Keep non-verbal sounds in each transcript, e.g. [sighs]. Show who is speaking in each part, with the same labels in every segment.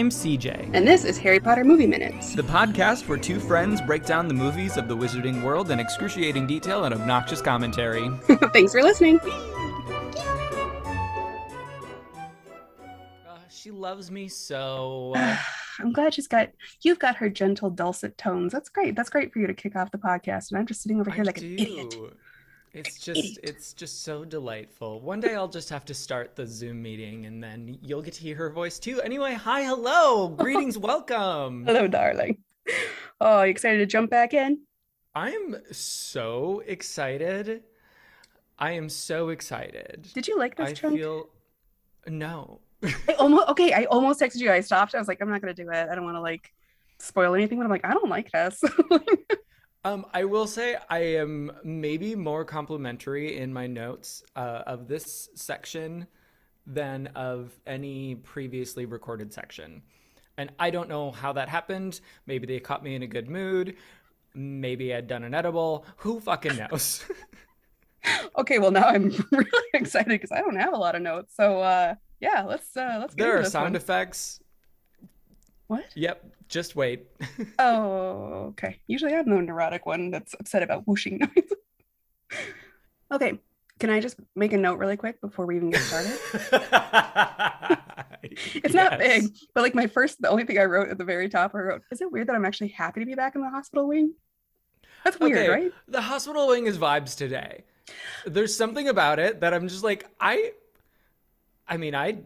Speaker 1: I'm CJ.
Speaker 2: And this is Harry Potter Movie Minutes.
Speaker 1: The podcast where two friends break down the movies of the wizarding world in excruciating detail and obnoxious commentary. [laughs]
Speaker 2: Thanks for listening.
Speaker 1: Uh, she loves me so. [sighs]
Speaker 2: I'm glad she's got you've got her gentle dulcet tones. That's great. That's great for you to kick off the podcast. And I'm just sitting over here
Speaker 1: I
Speaker 2: like
Speaker 1: do.
Speaker 2: an idiot.
Speaker 1: It's just it's just so delightful. One day I'll just have to start the Zoom meeting and then you'll get to hear her voice too. Anyway, hi, hello. Greetings, [laughs] welcome.
Speaker 2: Hello, darling. Oh, you excited to jump back in?
Speaker 1: I'm so excited. I am so excited.
Speaker 2: Did you like this
Speaker 1: I
Speaker 2: chunk?
Speaker 1: feel no.
Speaker 2: I almost okay. I almost texted you. I stopped. I was like, I'm not gonna do it. I don't want to like spoil anything. But I'm like, I don't like this. [laughs]
Speaker 1: Um, I will say I am maybe more complimentary in my notes uh, of this section than of any previously recorded section. And I don't know how that happened. Maybe they caught me in a good mood. Maybe I'd done an edible. Who fucking knows? [laughs]
Speaker 2: okay, well now I'm [laughs] really excited because I don't have a lot of notes. So uh yeah, let's uh let's get
Speaker 1: there are sound
Speaker 2: one.
Speaker 1: effects.
Speaker 2: What?
Speaker 1: Yep, just wait. [laughs]
Speaker 2: Oh, okay. Usually I'm the neurotic one that's upset about whooshing noise. [laughs] okay. Can I just make a note really quick before we even get started? [laughs] It's not big, but like my first, the only thing I wrote at the very top, I wrote, "Is it weird that I'm actually happy to be back in the hospital wing?" That's weird,
Speaker 1: okay,
Speaker 2: right?
Speaker 1: The hospital wing is vibes today. There's something about it that I'm just like, I I mean, I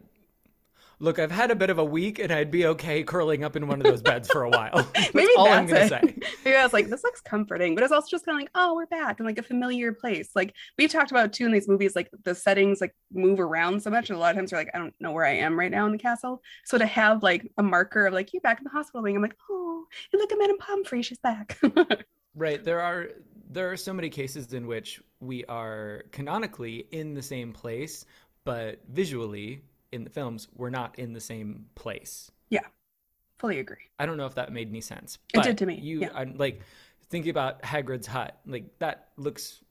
Speaker 1: look, I've had a bit of a week and I'd be okay curling up in one of those beds for a while. [laughs] That's
Speaker 2: Maybe
Speaker 1: all I'm
Speaker 2: that's
Speaker 1: gonna
Speaker 2: it.
Speaker 1: say. [laughs]
Speaker 2: Maybe I was like, "This looks comforting," but it's also just kind of like, "Oh, we're back in like a familiar place." Like we've talked about too in these movies, like the settings like move around so much, and a lot of times you're like, "I don't know where I am right now in the castle." So to have like a marker of like you're back in the hospital wing, I'm like, "Oh, and look at Madame Pomfrey, she's back." [laughs]
Speaker 1: Right. There are there are so many cases in which we are canonically in the same place, but visually in the films, we're not in the same place.
Speaker 2: Yeah, fully agree.
Speaker 1: I don't know if that made any sense.
Speaker 2: It did to me,
Speaker 1: You
Speaker 2: yeah.
Speaker 1: I'm like thinking about Hagrid's hut. Like that looks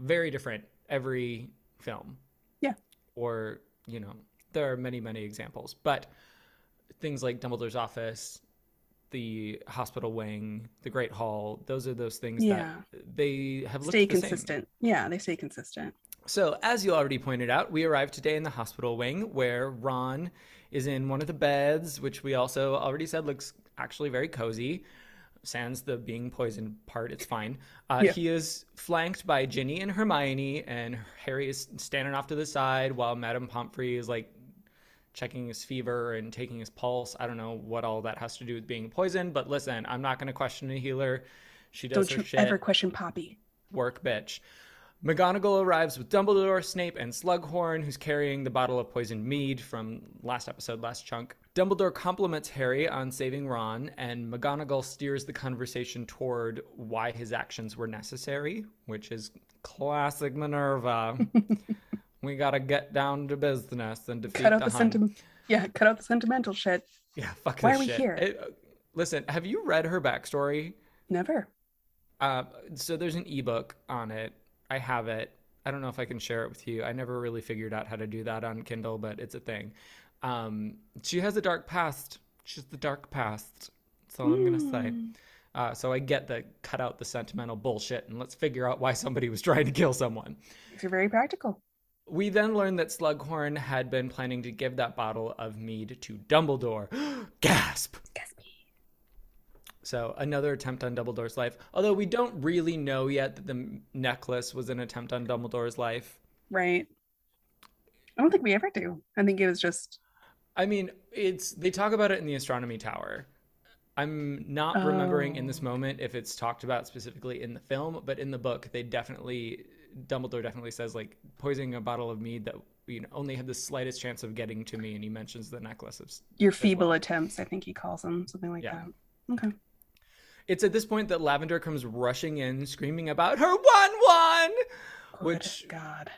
Speaker 1: very different every film.
Speaker 2: Yeah.
Speaker 1: Or, you know, there are many, many examples. But things like Dumbledore's office, the hospital wing, the Great Hall, those are those things
Speaker 2: Yeah.
Speaker 1: that they have looked
Speaker 2: Stay consistent. Yeah, they stay consistent.
Speaker 1: So, as you already pointed out, we arrived today in the hospital wing where Ron is in one of the beds, which we also already said looks actually very cozy. Sans the being poisoned part, it's fine. Uh,
Speaker 2: Yeah.
Speaker 1: He is flanked by Ginny and Hermione, and Harry is standing off to the side while Madame Pomfrey is like checking his fever and taking his pulse. I don't know what all that has to do with being poisoned, but listen, I'm not going to question a healer. She does
Speaker 2: Don't
Speaker 1: her
Speaker 2: you
Speaker 1: shit
Speaker 2: ever question Poppy.
Speaker 1: work bitch. McGonagall arrives with Dumbledore, Snape, and Slughorn, who's carrying the bottle of poisoned mead from last episode, last chunk. Dumbledore compliments Harry on saving Ron, and McGonagall steers the conversation toward why his actions were necessary, which is classic Minerva. [laughs] we gotta get down to business and defeat
Speaker 2: Cut out
Speaker 1: the
Speaker 2: the sentiment. Yeah, cut out the sentimental shit.
Speaker 1: Yeah, fuck
Speaker 2: Why are we
Speaker 1: shit.
Speaker 2: here?
Speaker 1: It- uh, listen, have you read her backstory?
Speaker 2: Never.
Speaker 1: Uh, so there's an ebook on it. I have it. I don't know if I can share it with you. I never really figured out how to do that on Kindle, but it's a thing. Um, she has a dark past. She's the dark past. That's all I'm gonna say.
Speaker 2: Hmm.
Speaker 1: Uh, so I get the cut out the sentimental bullshit and let's figure out why somebody was [laughs] trying to kill someone.
Speaker 2: Are very practical.
Speaker 1: We then learn that Slughorn had been planning to give that bottle of mead to Dumbledore. [gasps] Gasp!
Speaker 2: Gatsby.
Speaker 1: So another attempt on Dumbledore's life. Although we don't really know yet that the necklace was an attempt on Dumbledore's life.
Speaker 2: Right. I don't think we ever do. I think it was just
Speaker 1: I mean, it's they talk about it in the astronomy tower. I'm not remembering in this
Speaker 2: Oh.
Speaker 1: moment if it's talked about specifically in the film, but in the book they definitely Dumbledore definitely says like poisoning a bottle of mead that you know only had the slightest chance of getting to me and he mentions the necklace of
Speaker 2: your feeble
Speaker 1: well.
Speaker 2: attempts, I think he calls them, something like
Speaker 1: Yeah.
Speaker 2: that. Okay.
Speaker 1: It's at this point that Lavender comes rushing in screaming about her one one
Speaker 2: oh
Speaker 1: which
Speaker 2: God.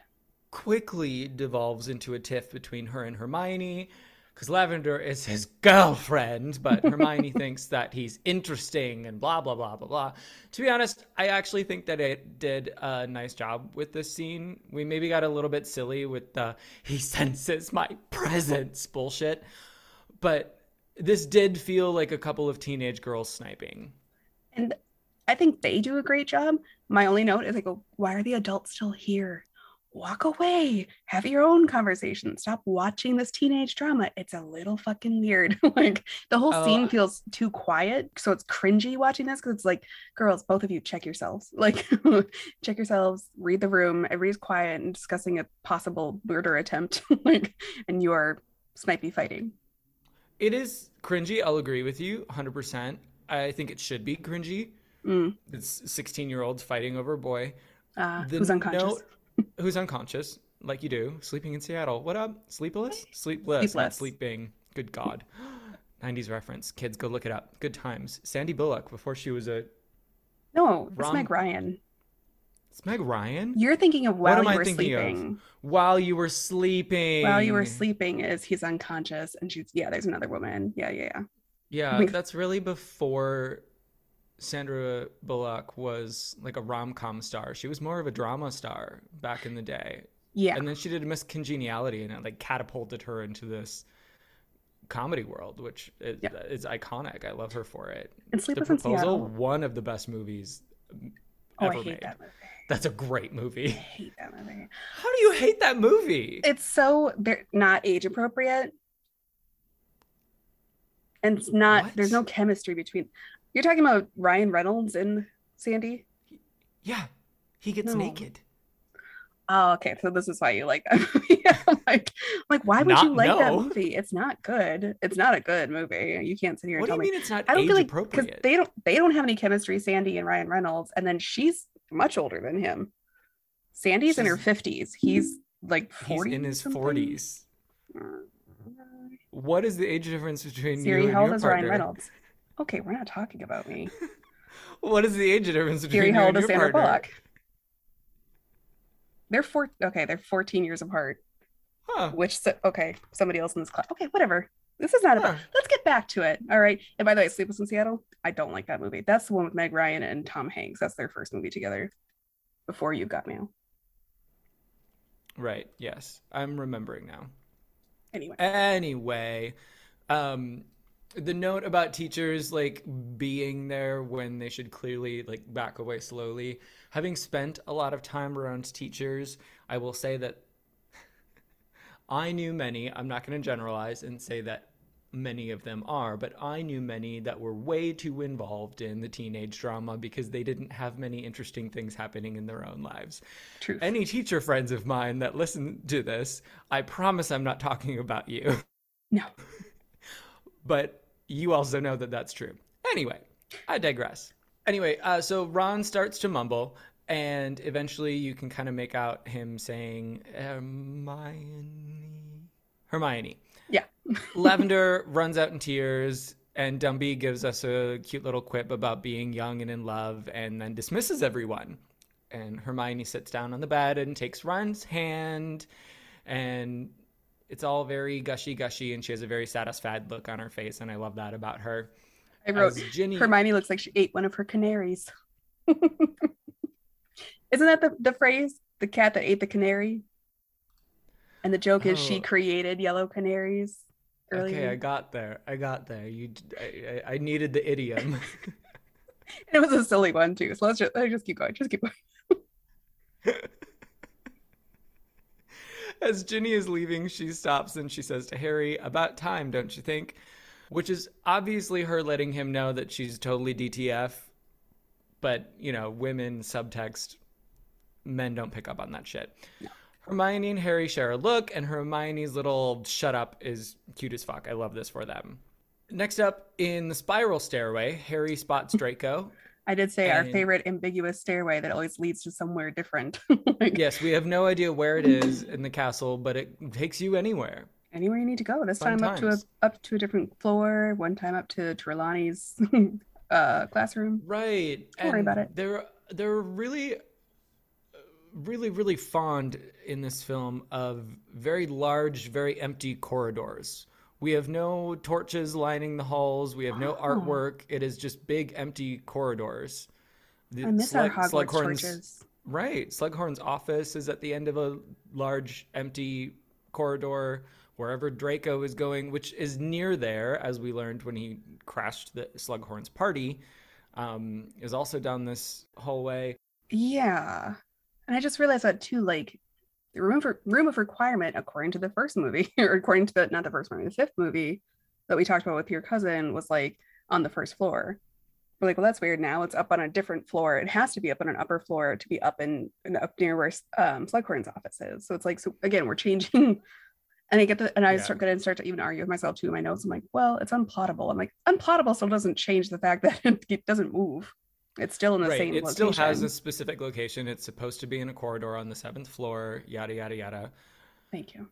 Speaker 1: quickly devolves into a tiff between her and Hermione because Lavender is his girlfriend, but Hermione [laughs] thinks that he's interesting and blah, blah, blah, blah, blah. To be honest, I actually think that it did a nice job with this scene. We maybe got a little bit silly with the he senses my presence bullshit, but this did feel like a couple of teenage girls sniping.
Speaker 2: And I think they do a great job. My only note is I go, oh, why are the adults still here? Walk away, have your own conversation. Stop watching this teenage drama. It's a little fucking weird. [laughs] like the whole
Speaker 1: Oh,
Speaker 2: scene feels too quiet. So it's cringy watching this because it's like, girls, both of you check yourselves. [laughs] Like, check yourselves, read the room. Everybody's quiet and discussing a possible murder attempt. [laughs] like, and you are snipey fighting.
Speaker 1: It is cringy. I'll agree with you 100%. I think it should be cringy.
Speaker 2: Mm,
Speaker 1: It's 16 year olds fighting over a boy.
Speaker 2: uh,
Speaker 1: The
Speaker 2: who's unconscious?
Speaker 1: note- [laughs] who's unconscious, like you do, sleeping in Seattle. What up? Sleepless? Sleepless,
Speaker 2: Sleepless.
Speaker 1: sleeping. Good God. [gasps] 90s reference. Kids, go look it up. Good times. Sandy Bullock before she was a.
Speaker 2: No, it's
Speaker 1: Wrong-
Speaker 2: Meg Ryan.
Speaker 1: It's Meg Ryan?
Speaker 2: You're thinking of
Speaker 1: What
Speaker 2: while
Speaker 1: am
Speaker 2: you
Speaker 1: I
Speaker 2: were
Speaker 1: thinking of?
Speaker 2: sleeping.
Speaker 1: While you were sleeping.
Speaker 2: While you were sleeping is he's unconscious and she's yeah, there's another woman. Yeah, yeah, yeah.
Speaker 1: Yeah, that's really before Sandra Bullock was like a rom com star. She was more of a drama star back in the day.
Speaker 2: Yeah.
Speaker 1: And then she did Miss Congeniality and it like catapulted her into this comedy world, which is,
Speaker 2: Yeah.
Speaker 1: is iconic. I love her for it.
Speaker 2: and
Speaker 1: The
Speaker 2: Sleepless in
Speaker 1: Proposal,
Speaker 2: Seattle.
Speaker 1: one of the best movies
Speaker 2: Oh,
Speaker 1: ever
Speaker 2: I hate
Speaker 1: made.
Speaker 2: that movie.
Speaker 1: That's a great
Speaker 2: I
Speaker 1: movie.
Speaker 2: hate that movie.
Speaker 1: How do you hate that movie?
Speaker 2: It's so not age appropriate. And it's not there's no chemistry between you're talking about Ryan Reynolds and Sandy?
Speaker 1: yeah, he gets
Speaker 2: No.
Speaker 1: naked.
Speaker 2: Oh, okay. So this is why you like that [laughs] movie. [laughs] Like, like, why would you
Speaker 1: Not-
Speaker 2: like that movie? It's not good. It's not a good movie. You can't sit here and
Speaker 1: What do
Speaker 2: tell
Speaker 1: you
Speaker 2: me
Speaker 1: mean it's not
Speaker 2: I don't
Speaker 1: age
Speaker 2: feel like because they don't they don't have any chemistry, Sandy and Ryan Reynolds, and then she's much older than him. Sandy's in her fifties. He's like
Speaker 1: He's
Speaker 2: forty.
Speaker 1: in his
Speaker 2: something.
Speaker 1: 40s. What is the age difference between
Speaker 2: Siri,
Speaker 1: you and
Speaker 2: how old is
Speaker 1: partner?
Speaker 2: Ryan Reynolds? Okay, we're not talking about me. [laughs]
Speaker 1: What is the age difference between
Speaker 2: Siri,
Speaker 1: you
Speaker 2: how old
Speaker 1: and
Speaker 2: is Sandra
Speaker 1: partner?
Speaker 2: Bullock? They're four. Okay, they're fourteen years apart.
Speaker 1: Huh.
Speaker 2: Which okay, somebody else in this class. Okay, whatever. This is not about. Let's get back to it. All right. And by the way, Sleepless in Seattle. I don't like that movie. That's the one with Meg Ryan and Tom Hanks. That's their first movie together. Before you got mail.
Speaker 1: Right. Yes. I'm remembering now.
Speaker 2: Anyway.
Speaker 1: Anyway, um the note about teachers like being there when they should clearly like back away slowly. Having spent a lot of time around teachers, I will say that [laughs] I knew many, I'm not going to generalize and say that many of them are, but I knew many that were way too involved in the teenage drama because they didn't have many interesting things happening in their own lives.
Speaker 2: Truth.
Speaker 1: Any teacher friends of mine that listen to this, I promise I'm not talking about you. [laughs]
Speaker 2: no.
Speaker 1: but you also know that that's true. Anyway, I digress. Anyway, uh, so Ron starts to mumble, and eventually you can kind of make out him saying Hermione. Hermione.
Speaker 2: Yeah. [laughs]
Speaker 1: Lavender runs out in tears, and Dumby gives us a cute little quip about being young and in love, and then dismisses everyone. And Hermione sits down on the bed and takes Ron's hand, and it's all very gushy gushy, and she has a very satisfied look on her face, and I love that about her.
Speaker 2: I wrote
Speaker 1: As Ginny,
Speaker 2: Hermione looks like she ate one of her canaries. [laughs] Isn't that the, the phrase? The cat that ate the canary? And the joke is she
Speaker 1: Oh.
Speaker 2: created yellow canaries earlier.
Speaker 1: Okay, I got there. I got there. You, I, I needed the idiom. [laughs]
Speaker 2: it was a silly one too. So let's just let's just keep going. Just keep going. [laughs]
Speaker 1: As Ginny is leaving, she stops and she says to Harry, About time, don't you think? Which is obviously her letting him know that she's totally DTF. But, you know, women subtext, men don't pick up on that shit. Hermione and Harry share a look, and Hermione's little shut up is cute as fuck. I love this for them. Next up, in the spiral stairway, Harry spots Draco.
Speaker 2: I did say our favorite ambiguous stairway that always leads to somewhere different. [laughs] like
Speaker 1: yes, we have no idea where it is in the castle, but it takes you anywhere.
Speaker 2: anywhere you need to go. This
Speaker 1: Fun
Speaker 2: time up to a up to a different floor. One time up to Trelawney's [laughs] uh classroom.
Speaker 1: Right.
Speaker 2: Don't worry about it.
Speaker 1: They're they're really really really fond in this film of very large, very empty corridors. We have no torches lining the halls. We have no artwork. It is just big empty corridors. The
Speaker 2: I miss our Hogwarts
Speaker 1: Slughorn's-
Speaker 2: torches.
Speaker 1: Right. Slughorn's office is at the end of a large empty corridor wherever Draco is going, which is near there, as we learned when he crashed the Slughorn's party, um, is also down this hallway.
Speaker 2: Yeah. And I just realized that too, like the room for room of requirement, according to the first movie, [laughs] or according to the not the first movie, the fifth movie that we talked about with your cousin was like on the first floor. We're like, well, that's weird. Now it's up on a different floor. It has to be up on an upper floor to be up in, in up near where um, Slughorn's office is. So it's like, so again, we're changing. [laughs] And I get the, and I
Speaker 1: Yeah.
Speaker 2: start going to start to even argue with myself too in my notes. I'm like, well, it's unplottable. I'm like, unplottable still doesn't change the fact [laughs] that it doesn't move. It's still in the
Speaker 1: right.
Speaker 2: same
Speaker 1: It
Speaker 2: location.
Speaker 1: still has a specific location. It's supposed to be in a corridor on the seventh floor, yada, yada, yada.
Speaker 2: Thank you.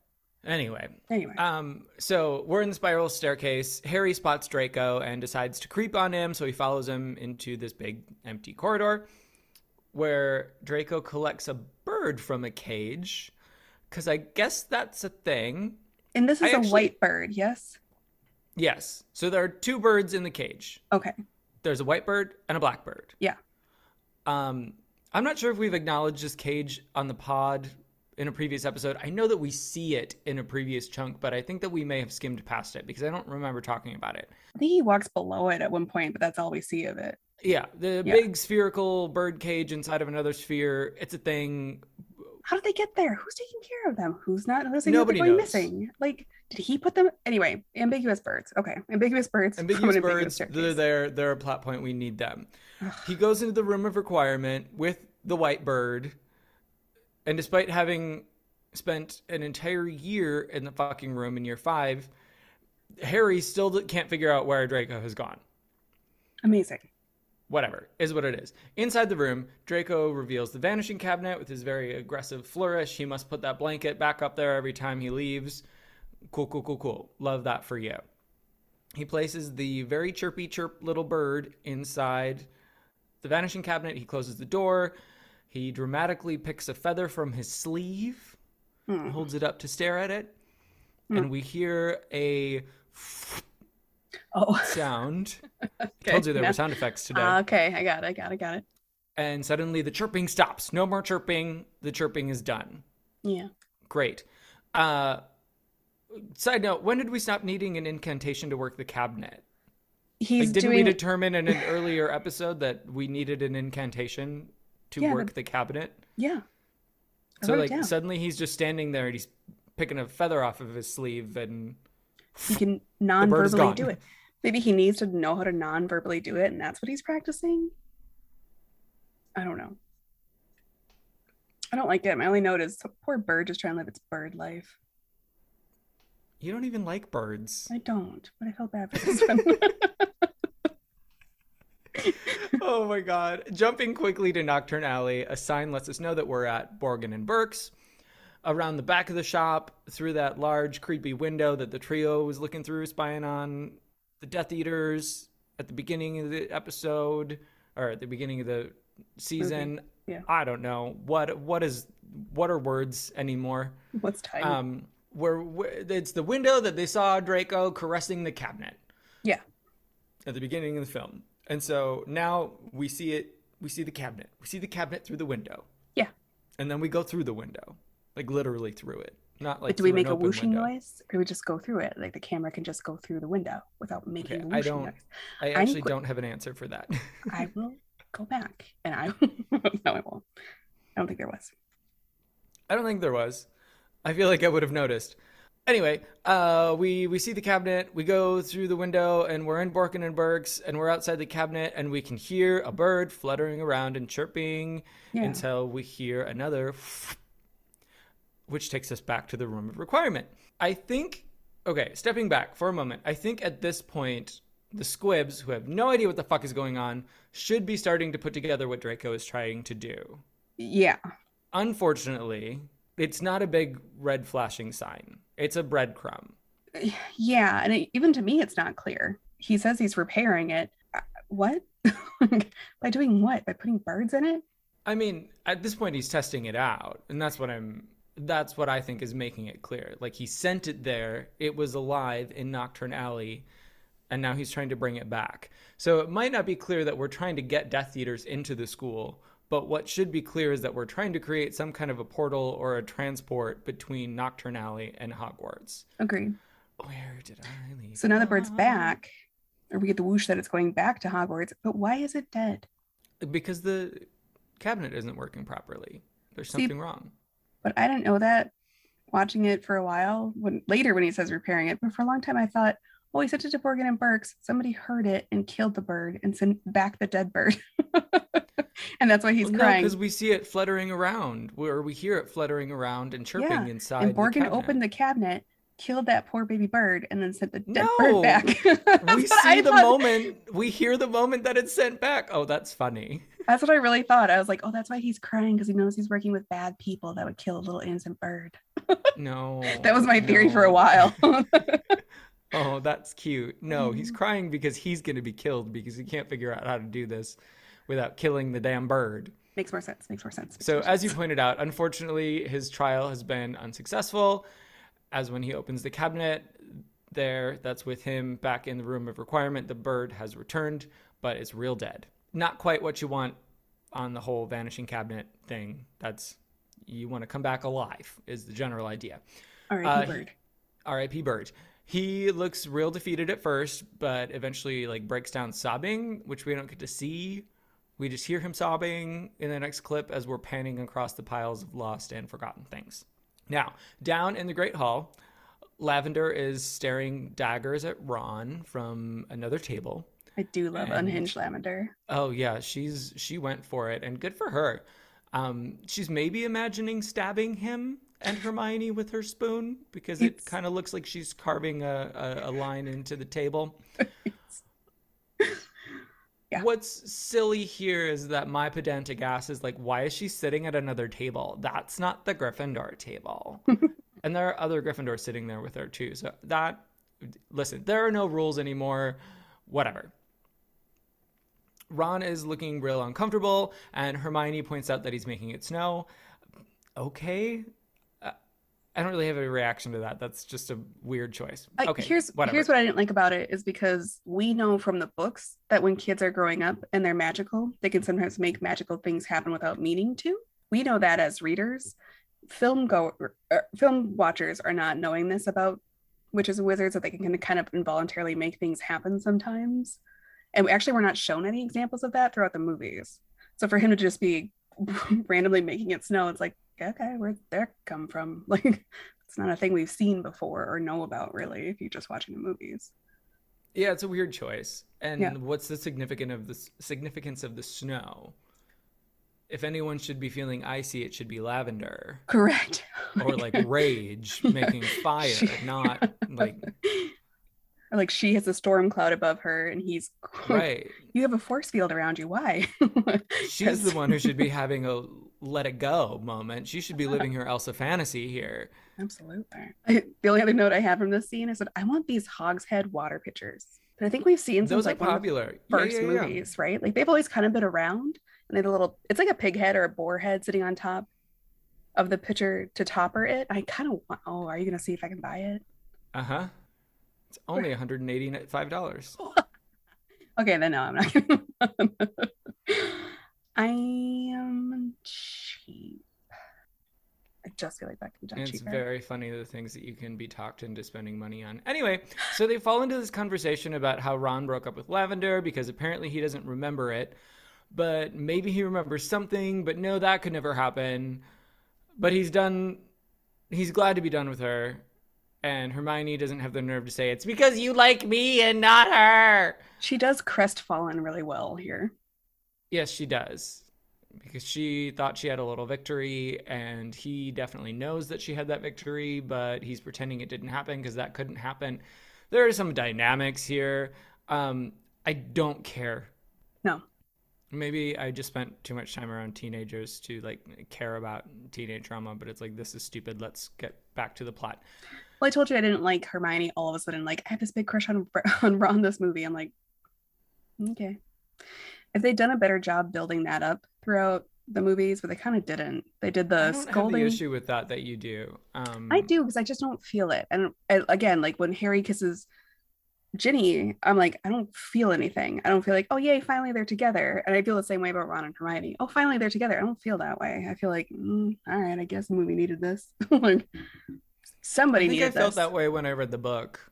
Speaker 1: Anyway,
Speaker 2: Anyway,
Speaker 1: Um, so we're in the spiral staircase. Harry spots Draco and decides to creep on him, so he follows him into this big empty corridor where Draco collects a bird from a cage. Because I guess that's a thing.
Speaker 2: and this is a
Speaker 1: actually-
Speaker 2: white bird, yes?
Speaker 1: Yes. So there are two birds in the cage.
Speaker 2: Okay.
Speaker 1: There's a white bird and a black bird.
Speaker 2: Yeah.
Speaker 1: Um, I'm not sure if we've acknowledged this cage on the pod in a previous episode. I know that we see it in a previous chunk, but I think that we may have skimmed past it because I don't remember talking about it.
Speaker 2: I think he walks below it at one point, but that's all we see of it.
Speaker 1: Yeah, the
Speaker 2: Yeah.
Speaker 1: big spherical bird cage inside of another sphere. It's a thing.
Speaker 2: How did they get there? Who's taking care of them? Who's not noticing
Speaker 1: Nobody
Speaker 2: going
Speaker 1: knows.
Speaker 2: missing? Like, did he put them anyway? Ambiguous birds. Okay, ambiguous birds. [laughs]
Speaker 1: Ambiguous birds,
Speaker 2: staircase.
Speaker 1: they're there. They're a plot point. We need them. He goes into the room of requirement with the white bird, and despite having spent an entire year in the fucking room in year five, Harry still can't figure out where Draco has gone.
Speaker 2: Amazing.
Speaker 1: Whatever is what it is. Inside the room, Draco reveals the vanishing cabinet with his very aggressive flourish. He must put that blanket back up there every time he leaves. Cool, cool, cool, cool. Love that for you. He places the very chirpy chirp little bird inside the vanishing cabinet. He closes the door. He dramatically picks a feather from his sleeve,
Speaker 2: Hmm.
Speaker 1: holds it up to stare at it, and we hear a
Speaker 2: Oh,
Speaker 1: sound.
Speaker 2: okay. [laughs]
Speaker 1: Told you there
Speaker 2: yeah.
Speaker 1: were sound effects today.
Speaker 2: Ah, okay, I got it. I got it. Got it.
Speaker 1: and suddenly the chirping stops. No more chirping. The chirping is done.
Speaker 2: Yeah.
Speaker 1: Great. Uh, side note: When did we stop needing an incantation to work the cabinet?
Speaker 2: He's
Speaker 1: Like, didn't
Speaker 2: doing.
Speaker 1: we determine in an [laughs] earlier episode that we needed an incantation to
Speaker 2: Yeah,
Speaker 1: work the cabinet?
Speaker 2: yeah. I
Speaker 1: So like suddenly he's just standing there and he's picking a feather off of his sleeve and
Speaker 2: he can non-verbally do it. Maybe he needs to know how to non-verbally do it, and that's what he's practicing. I don't know. I don't like it. My only note is the poor bird just trying to live its bird life.
Speaker 1: you don't even like birds.
Speaker 2: I don't, but I felt bad for [laughs] this [laughs] one.
Speaker 1: oh my god. Jumping quickly to Knockturn Alley, a sign lets us know that we're at Borgin and Burke's. Around the back of the shop, through that large, creepy window that the trio was looking through, spying on the Death Eaters at the beginning of the episode, or at the beginning of the season.
Speaker 2: Yeah.
Speaker 1: I don't know. What what is what are words anymore?
Speaker 2: What's time?
Speaker 1: Um where, where it's the window that they saw Draco caressing the cabinet
Speaker 2: yeah.
Speaker 1: at the beginning of the film. And so now we see it, we see the cabinet. We see the cabinet through the window.
Speaker 2: Yeah.
Speaker 1: And then we go through the window, like literally through it. Not like
Speaker 2: But do we make a whooshing
Speaker 1: window.
Speaker 2: noise, or do we just go through it? Like the camera can just go through the window without making
Speaker 1: Okay,
Speaker 2: a
Speaker 1: I
Speaker 2: whooshing
Speaker 1: don't-
Speaker 2: noise.
Speaker 1: I actually don't have an answer for that. [laughs]
Speaker 2: I will go back, and I [laughs] no, I won't. I don't think there was.
Speaker 1: I don't think there was. I feel like I would have noticed. Anyway, uh, we we see the cabinet. We go through the window, and we're in Borgin and Burke's, and we're outside the cabinet, and we can hear a bird fluttering around and chirping
Speaker 2: Yeah.
Speaker 1: until we hear another, which takes us back to the room of requirement. I think. Okay, stepping back for a moment. I think at this point, the squibs, who have no idea what the fuck is going on, should be starting to put together what Draco is trying to do
Speaker 2: Yeah.
Speaker 1: unfortunately, it's not a big red flashing sign. It's a breadcrumb.
Speaker 2: Yeah, and it, even to me, it's not clear. He says he's repairing it. Uh, What? [laughs] By doing what? By putting birds in it?
Speaker 1: I mean, at this point he's testing it out, and that's what I'm that's what I think is making it clear. Like he sent it there, it was alive in Knockturn Alley, and now he's trying to bring it back. So it might not be clear that we're trying to get Death Eaters into the school, But what should be clear is that we're trying to create some kind of a portal or a transport between Knockturn Alley and Hogwarts.
Speaker 2: Agreed.
Speaker 1: Where did I leave?
Speaker 2: So now the bird's back, or we get the whoosh that it's going back to Hogwarts. But why is it dead?
Speaker 1: Because the cabinet isn't working properly. There's
Speaker 2: See-
Speaker 1: something wrong.
Speaker 2: But I didn't know that watching it for a while. When later when he says repairing it, but for a long time I thought, oh, he sent it to Morgan and Burks. Somebody heard it and killed the bird and sent back the dead bird. [laughs] and that's why he's
Speaker 1: Well,
Speaker 2: crying.
Speaker 1: because we see it fluttering around, or we hear it fluttering around and chirping
Speaker 2: Yeah,
Speaker 1: inside.
Speaker 2: and Morgan opened the cabinet, killed that poor baby bird, and then sent the dead
Speaker 1: No!
Speaker 2: bird back. [laughs]
Speaker 1: We
Speaker 2: what I
Speaker 1: see the
Speaker 2: thought.
Speaker 1: moment we hear the moment that it's sent back oh that's funny
Speaker 2: That's what I really thought. I was like, oh, that's why he's crying because he knows he's working with bad people that would kill a little innocent bird. [laughs]
Speaker 1: no
Speaker 2: That was my theory for a while. [laughs]
Speaker 1: oh that's cute no he's
Speaker 2: Mhm.
Speaker 1: crying because he's going to be killed because he can't figure out how to do this without killing the damn bird
Speaker 2: makes more sense. Makes more sense. makes
Speaker 1: so
Speaker 2: more
Speaker 1: as you pointed out unfortunately his trial has been unsuccessful as when he opens the cabinet there that's with him back in the room of requirement the bird has returned but it's real dead not quite what you want on the whole vanishing cabinet thing that's you want to come back alive is the general idea
Speaker 2: R.I.P.
Speaker 1: uh,
Speaker 2: bird.
Speaker 1: R.I.P. Bird. He looks real defeated at first, but eventually like breaks down sobbing, which we don't get to see. We just hear him sobbing in the next clip as we're panning across the piles of lost and forgotten things. Now, down in the Great Hall, Lavender is staring daggers at Ron from another table.
Speaker 2: I do love
Speaker 1: and-
Speaker 2: unhinged lavender.
Speaker 1: Oh yeah, she's she went for it, and good for her. Um, she's maybe imagining stabbing him and Hermione with her spoon because it kind of looks like she's carving a, a, a line into the table. [laughs]
Speaker 2: Yeah.
Speaker 1: What's silly here is that my pedantic ass is like, why is she sitting at another table? That's not the Gryffindor table. [laughs] and there are other Gryffindors sitting there with her too. So that, listen, there are no rules anymore. Whatever. Ron is looking real uncomfortable, and Hermione points out that he's making it snow. Okay. Uh, I don't really have a reaction to that. That's just a weird choice. Okay.
Speaker 2: here's
Speaker 1: whatever.
Speaker 2: here's what I didn't like about it is because we know from the books that when kids are growing up and they're magical, they can sometimes make magical things happen without meaning to. We know that as readers. Film go er, film watchers are not knowing this about witches and wizards that they can kind of involuntarily make things happen sometimes. And we actually we're not shown any examples of that throughout the movies. So for him to just be [laughs] randomly making it snow, it's like, okay, where'd that come from? [laughs] Like it's not a thing we've seen before or know about really if you're just watching the movies.
Speaker 1: Yeah, it's a weird choice. And
Speaker 2: Yeah.
Speaker 1: what's the significance of the significance of the snow? If anyone should be feeling icy, it should be lavender
Speaker 2: Correct.
Speaker 1: or like [laughs] rage making fire, not like [laughs]
Speaker 2: or like she has a storm cloud above her and he's [laughs]
Speaker 1: right.
Speaker 2: you have a force field around you. Why? [laughs]
Speaker 1: She's the one who should be [laughs] having a let it go moment. She should be living her Elsa fantasy here.
Speaker 2: Absolutely. I, the only other note I have from this scene is that I want these hogshead water pitchers. But I think we've seen
Speaker 1: Those are
Speaker 2: like
Speaker 1: popular. Yeah,
Speaker 2: first
Speaker 1: yeah, yeah.
Speaker 2: movies, right? Like they've always kind of been around and they had a little it's like a pig head or a boar head sitting on top of the pitcher to topper it. I kind of want oh, are you gonna see if I can buy it?
Speaker 1: Uh huh. It's only $185. [laughs]
Speaker 2: Okay, then no, I'm not [laughs] I am cheap. I just feel like that could be done
Speaker 1: it's
Speaker 2: cheaper.
Speaker 1: very funny the things that you can be talked into spending money on. Anyway, so they fall into this conversation about how Ron broke up with Lavender because apparently he doesn't remember it, but maybe he remembers something, but no, that could never happen. But he's done, he's glad to be done with her. And Hermione doesn't have the nerve to say, it's because you like me and not her.
Speaker 2: She does crestfallen really well here.
Speaker 1: Yes, she does. Because she thought she had a little victory, and he definitely knows that she had that victory, but he's pretending it didn't happen because that couldn't happen. There are some dynamics here. Um, I don't care.
Speaker 2: No.
Speaker 1: Maybe I just spent too much time around teenagers to like care about teenage drama, but it's like this is stupid. Let's get back to the plot.
Speaker 2: Well, I told you I didn't like Hermione all of a sudden. Like, I have this big crush on [laughs] on Ron this movie. I'm like, okay. If they'd done a better job building that up throughout the movies, but they kind of didn't. They did
Speaker 1: I
Speaker 2: the scolding.
Speaker 1: the issue with that that you do. Um,
Speaker 2: I do because I just don't feel it. And uh, again, like when Harry kisses Ginny, I'm like, I don't feel anything. I don't feel like, oh yay, finally they're together. And I feel the same way about Ron and Hermione. Oh, finally they're together. I don't feel that way. I feel like, mm, all right, I guess the movie needed this. [laughs] like somebody
Speaker 1: I think
Speaker 2: needed
Speaker 1: I felt
Speaker 2: this.
Speaker 1: that way when I read the book.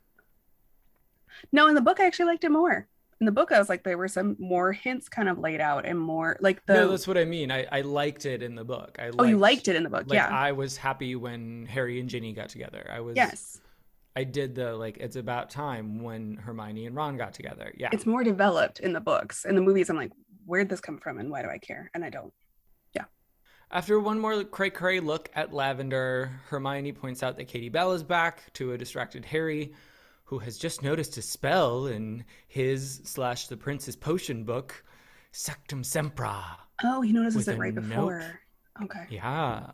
Speaker 2: No, in the book I actually liked it more. In the book, I was like, there were some more hints kind of laid out and more like the
Speaker 1: no, that's what I mean. I, I liked it in the book. I
Speaker 2: oh, you liked it in the book,
Speaker 1: Like
Speaker 2: yeah.
Speaker 1: I was happy when Harry and Ginny got together. I was
Speaker 2: yes.
Speaker 1: I did the like it's about time when Hermione and Ron got together. Yeah.
Speaker 2: It's more developed in the books. In the movies, I'm like, where'd this come from and why do I care? And I don't.
Speaker 1: After one more cray cray look at Lavender, Hermione points out that Katie Bell is back to a distracted Harry, who has just noticed a spell in his slash the prince's potion book, Sectumsempra.
Speaker 2: Oh, he notices it right
Speaker 1: note.
Speaker 2: before. Okay.
Speaker 1: Yeah.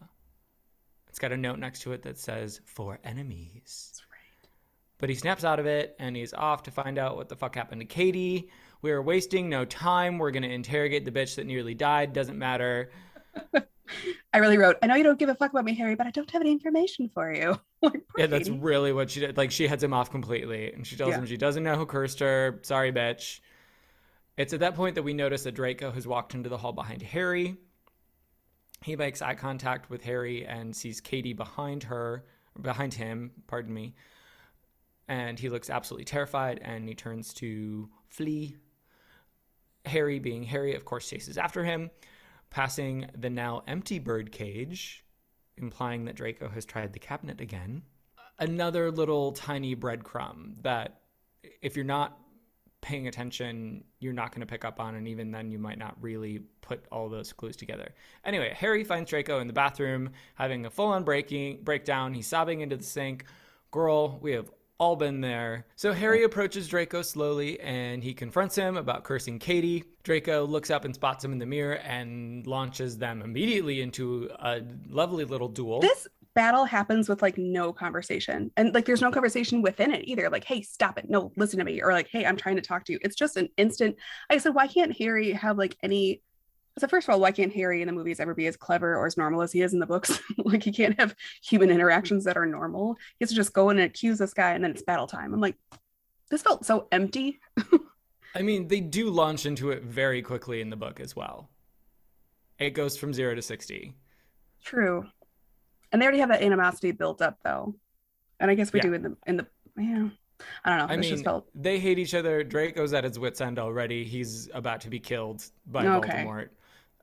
Speaker 1: It's got a note next to it that says, for enemies.
Speaker 2: That's right.
Speaker 1: But he snaps out of it and he's off to find out what the fuck happened to Katie. We are wasting no time. We're going to interrogate the bitch that nearly died. Doesn't matter. [laughs]
Speaker 2: I really wrote, I know you don't give a fuck about me, Harry, but I don't have any information for you. [laughs] like,
Speaker 1: Yeah, that's really what she did. Like, she heads him off completely. And she tells
Speaker 2: Yeah.
Speaker 1: him she doesn't know who cursed her. Sorry, bitch. It's at that point that we notice that Draco has walked into the hall behind Harry. He makes eye contact with Harry and sees Katie behind her, behind him, pardon me. And he looks absolutely terrified and he turns to flee. Harry, being Harry, of course, chases after him, passing the now empty bird cage, implying that Draco has tried the cabinet again. Another little tiny breadcrumb that, if you're not paying attention, you're not going to pick up on, and even then, you might not really put all those clues together. Anyway, Harry finds Draco in the bathroom having a full-on breaking breakdown. He's sobbing into the sink. Girl, we have all been there. So Harry approaches Draco slowly and he confronts him about cursing Katie. Draco looks up and spots him in the mirror and launches them immediately into a lovely little duel.
Speaker 2: This battle happens with like no conversation. And like there's no conversation within it either. Like, hey, stop it. No, listen to me. Or like, hey, I'm trying to talk to you. It's just an instant. I said, why can't Harry have like any so first of all, why can't Harry in the movies ever be as clever or as normal as he is in the books? [laughs] like he can't have human interactions that are normal. He has to just go in and accuse this guy and then it's battle time. I'm like, this felt so empty.
Speaker 1: I mean, they do launch into it very quickly in the book as well. It goes from zero to 60.
Speaker 2: True. And they already have that animosity built up though. And I guess we
Speaker 1: Yeah.
Speaker 2: do in the in the yeah. I don't know.
Speaker 1: I mean,
Speaker 2: felt
Speaker 1: they hate each other. Draco's at his wit's end already. He's about to be killed by
Speaker 2: Okay.
Speaker 1: Voldemort.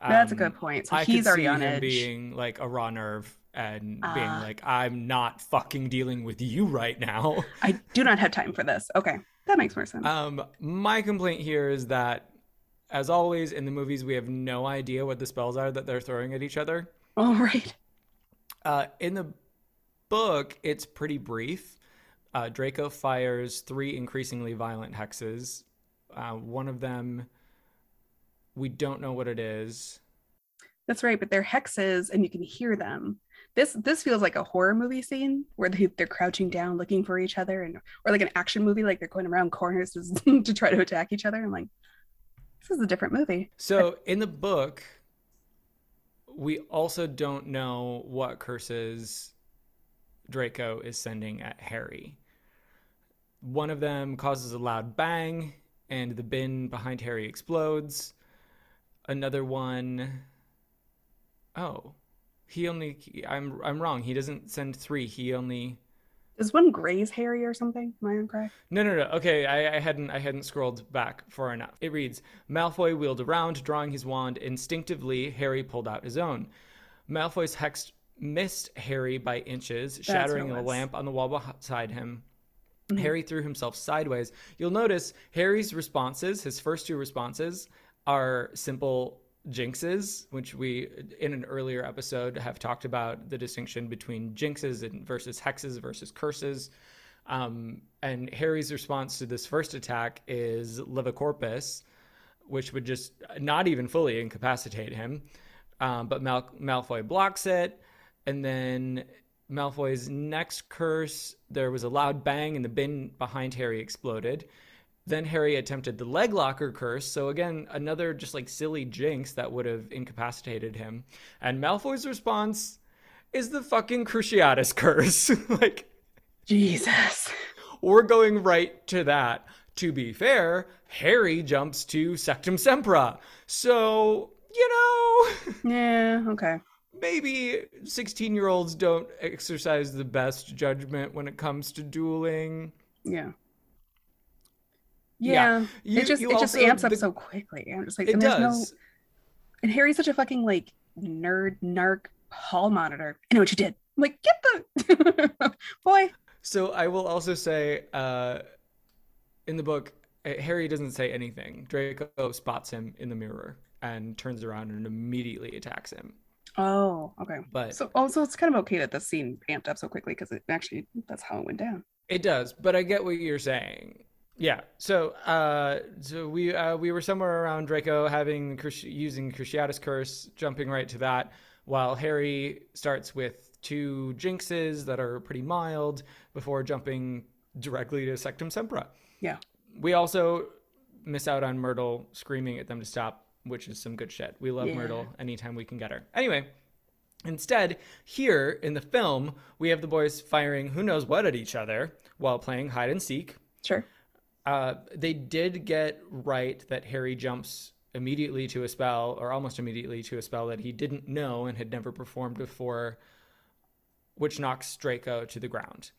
Speaker 2: That's a
Speaker 1: Um,
Speaker 2: good point. So
Speaker 1: I
Speaker 2: he's
Speaker 1: could
Speaker 2: already
Speaker 1: see
Speaker 2: on
Speaker 1: him
Speaker 2: edge.
Speaker 1: being like a raw nerve and being
Speaker 2: Ah.
Speaker 1: like, "I'm not fucking dealing with you right now." [laughs]
Speaker 2: I do not have time for this. Okay. That makes more sense.
Speaker 1: Um, my complaint here is that, as always in the movies, we have no idea what the spells are that they're throwing at each other.
Speaker 2: All right.
Speaker 1: Uh, in the book, it's pretty brief. Uh, Draco fires three increasingly violent hexes. Uh, one of them, we don't know what it is.
Speaker 2: That's right, but they're hexes and you can hear them. This this feels like a horror movie scene where they, they're crouching down looking for each other and or like an action movie like they're going around corners [laughs] to, to try to attack each other. I'm like, this is a different movie.
Speaker 1: So in the book, we also don't know what curses Draco is sending at Harry. One of them causes a loud bang, and the bin behind Harry explodes. Another one, oh, he only. I'm I'm wrong. He doesn't send three. He only.
Speaker 2: Does one graze Harry or something? Am I incorrect?
Speaker 1: No, no, no. Okay, I, I hadn't I hadn't scrolled back far enough. It reads: Malfoy wheeled around, drawing his wand. Instinctively, Harry pulled out his own. Malfoy's hex missed Harry by inches, shattering
Speaker 2: what
Speaker 1: a lamp on the wall beside him.
Speaker 2: Mhm.
Speaker 1: Harry threw himself sideways. You'll notice Harry's responses, his first two responses, are simple jinxes, which we in an earlier episode have talked about the distinction between jinxes and versus hexes versus curses. Um, and Harry's response to this first attack is Levicorpus, which would just not even fully incapacitate him. Um, but Mal- Malfoy blocks it. And then Malfoy's next curse, there was a loud bang and the bin behind Harry exploded. Then Harry attempted the leg locker curse. So again, another just like silly jinx that would have incapacitated him. And Malfoy's response is the fucking Cruciatus curse. [laughs] like,
Speaker 2: Jesus.
Speaker 1: we're going right to that. To be fair, Harry jumps to Sectumsempra. So, you know, [laughs]
Speaker 2: Yeah, okay.
Speaker 1: maybe 16 year olds don't exercise the best judgment when it comes to dueling.
Speaker 2: Yeah.
Speaker 1: Yeah.
Speaker 2: Yeah.
Speaker 1: You-
Speaker 2: it just it just
Speaker 1: also-
Speaker 2: amps up
Speaker 1: the-
Speaker 2: so quickly. I'm just like,
Speaker 1: It
Speaker 2: there's
Speaker 1: does.
Speaker 2: no and Harry's such a fucking like nerd narc hall monitor. I know what you did. I'm like, get the [laughs] boy.
Speaker 1: So I will also say, uh, in the book, uh, Harry doesn't say anything. Draco spots him in the mirror and turns around and immediately attacks him.
Speaker 2: Oh, okay.
Speaker 1: But
Speaker 2: So also it's kind of okay that the scene amped up so quickly because it actually that's how it went down.
Speaker 1: it does. But I get what you're saying. Yeah. So, uh, so we uh, we were somewhere around Draco having using Cruciatus Curse, jumping right to that, while Harry starts with two jinxes that are pretty mild before jumping directly to Sectumsempra.
Speaker 2: Yeah.
Speaker 1: We also miss out on Myrtle screaming at them to stop, which is some good shit. We love
Speaker 2: Yeah.
Speaker 1: Myrtle anytime we can get her. Anyway, instead, here in the film, we have the boys firing who knows what at each other while playing hide and seek.
Speaker 2: Sure.
Speaker 1: Uh, they did get right that Harry jumps immediately to a spell, or almost immediately to a spell that he didn't know and had never performed before, which knocks Draco to the ground.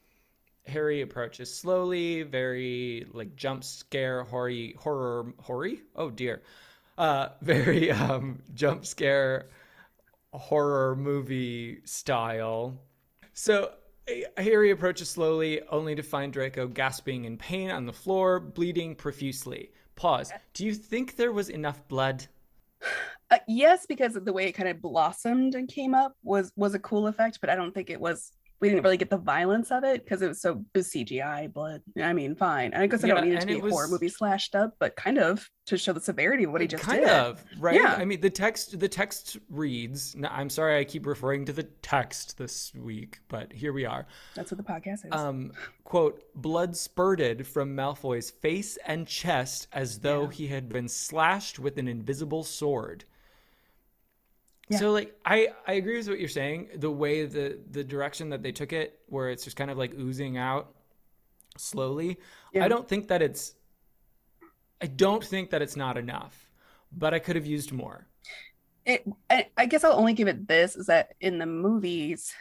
Speaker 1: Harry approaches slowly, very like jump scare, horror, horror, horror. Oh dear, uh, [laughs] very um, jump scare, horror movie style. So Harry approaches slowly, only to find Draco gasping in pain on the floor, bleeding profusely. Pause. Do you think there was enough blood?
Speaker 2: Uh, yes, because of the way it kind of blossomed and came up was was a cool effect, but I don't think it was. We didn't really get the violence of it because it was so it was CGI blood. I mean, fine. I guess I
Speaker 1: Yeah,
Speaker 2: don't need it to be
Speaker 1: it
Speaker 2: a horror movie slashed up, but kind of to show the severity of what he just
Speaker 1: kind
Speaker 2: did.
Speaker 1: of right
Speaker 2: Yeah.
Speaker 1: i mean the text the text reads i'm sorry i keep referring to the text this week but here we are
Speaker 2: That's what the podcast is.
Speaker 1: um quote blood spurted from malfoy's face and chest as though
Speaker 2: Yeah.
Speaker 1: he had been slashed with an invisible sword
Speaker 2: Yeah.
Speaker 1: so like i i agree with what you're saying the way the the direction that they took it where it's just kind of like oozing out slowly
Speaker 2: Yeah.
Speaker 1: i don't think that it's i don't think that it's not enough but i could have used more
Speaker 2: it I, I guess I'll only give it this is that in the movies,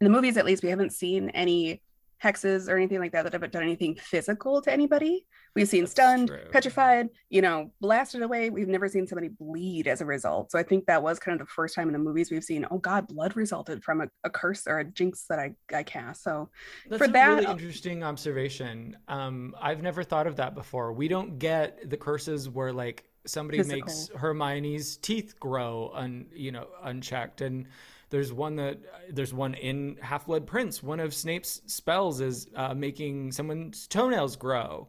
Speaker 2: in the movies at least, we haven't seen any hexes or anything like that that haven't done anything physical to anybody. We've seen
Speaker 1: That's
Speaker 2: stunned,
Speaker 1: true.
Speaker 2: petrified, you know, blasted away. We've never seen somebody bleed as a result. So I think that was kind of the first time in the movies we've seen, oh God, blood resulted from a, a curse or a jinx that I, I cast. So
Speaker 1: That's
Speaker 2: For
Speaker 1: a
Speaker 2: that-
Speaker 1: really interesting observation. Um, I've never thought of that before. We don't get the curses where like somebody
Speaker 2: Physical.
Speaker 1: makes Hermione's teeth grow un you know unchecked, and there's one that there's one in Half Blood Prince. One of Snape's spells is uh, making someone's toenails grow.